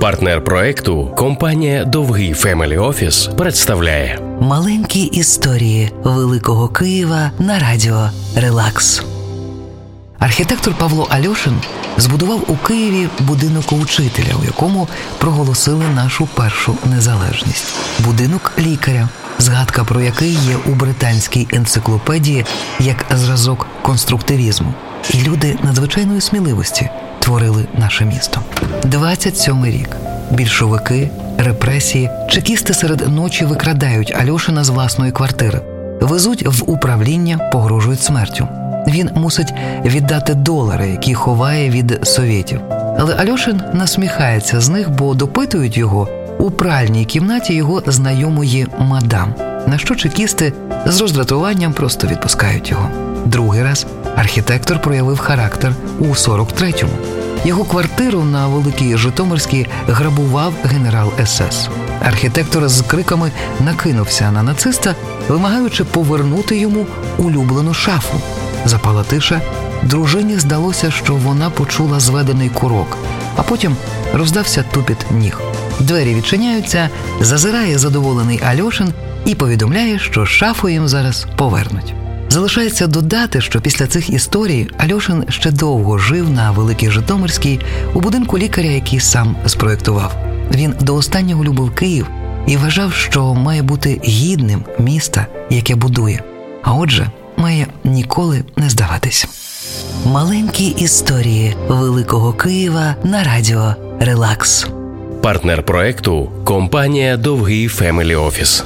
Партнер проекту компанія Довгий Family Office представляє Маленькі історії Великого Києва на радіо Релакс. Архітектор Павло Альошин збудував у Києві будинок учителя, у якому проголосили нашу першу незалежність. Будинок лікаря, згадка про який є у британській енциклопедії як зразок конструктивізму. І люди надзвичайної сміливості творили наше місто. 27-й рік. Більшовики, репресії, чекісти серед ночі викрадають Альошина з власної квартири, везуть в управління, погрожують смертю. Він мусить віддати долари, які ховає від совєтів. Але Альошин насміхається з них, бо допитують його у пральній кімнаті його знайомої мадам. На що чекісти з роздратуванням просто відпускають його. Другий раз архітектор проявив характер у 43-му. Його квартиру на Великій Житомирській грабував генерал СС. Архітектор з криками накинувся на нациста, вимагаючи повернути йому улюблену шафу. Запала тиша. Дружині здалося, що вона почула зведений курок, а потім роздався тупіт ніг. Двері відчиняються, зазирає задоволений Альошин і повідомляє, що шафу їм зараз повернуть. Залишається додати, що після цих історій Альошин ще довго жив на Великій Житомирській у будинку лікаря, який сам спроєктував. Він до останнього любив Київ і вважав, що має бути гідним міста, яке будує. А отже, має ніколи не здаватись. Маленькі історії Великого Києва на радіо Релакс. Партнер проекту компанія Довгий Family Office.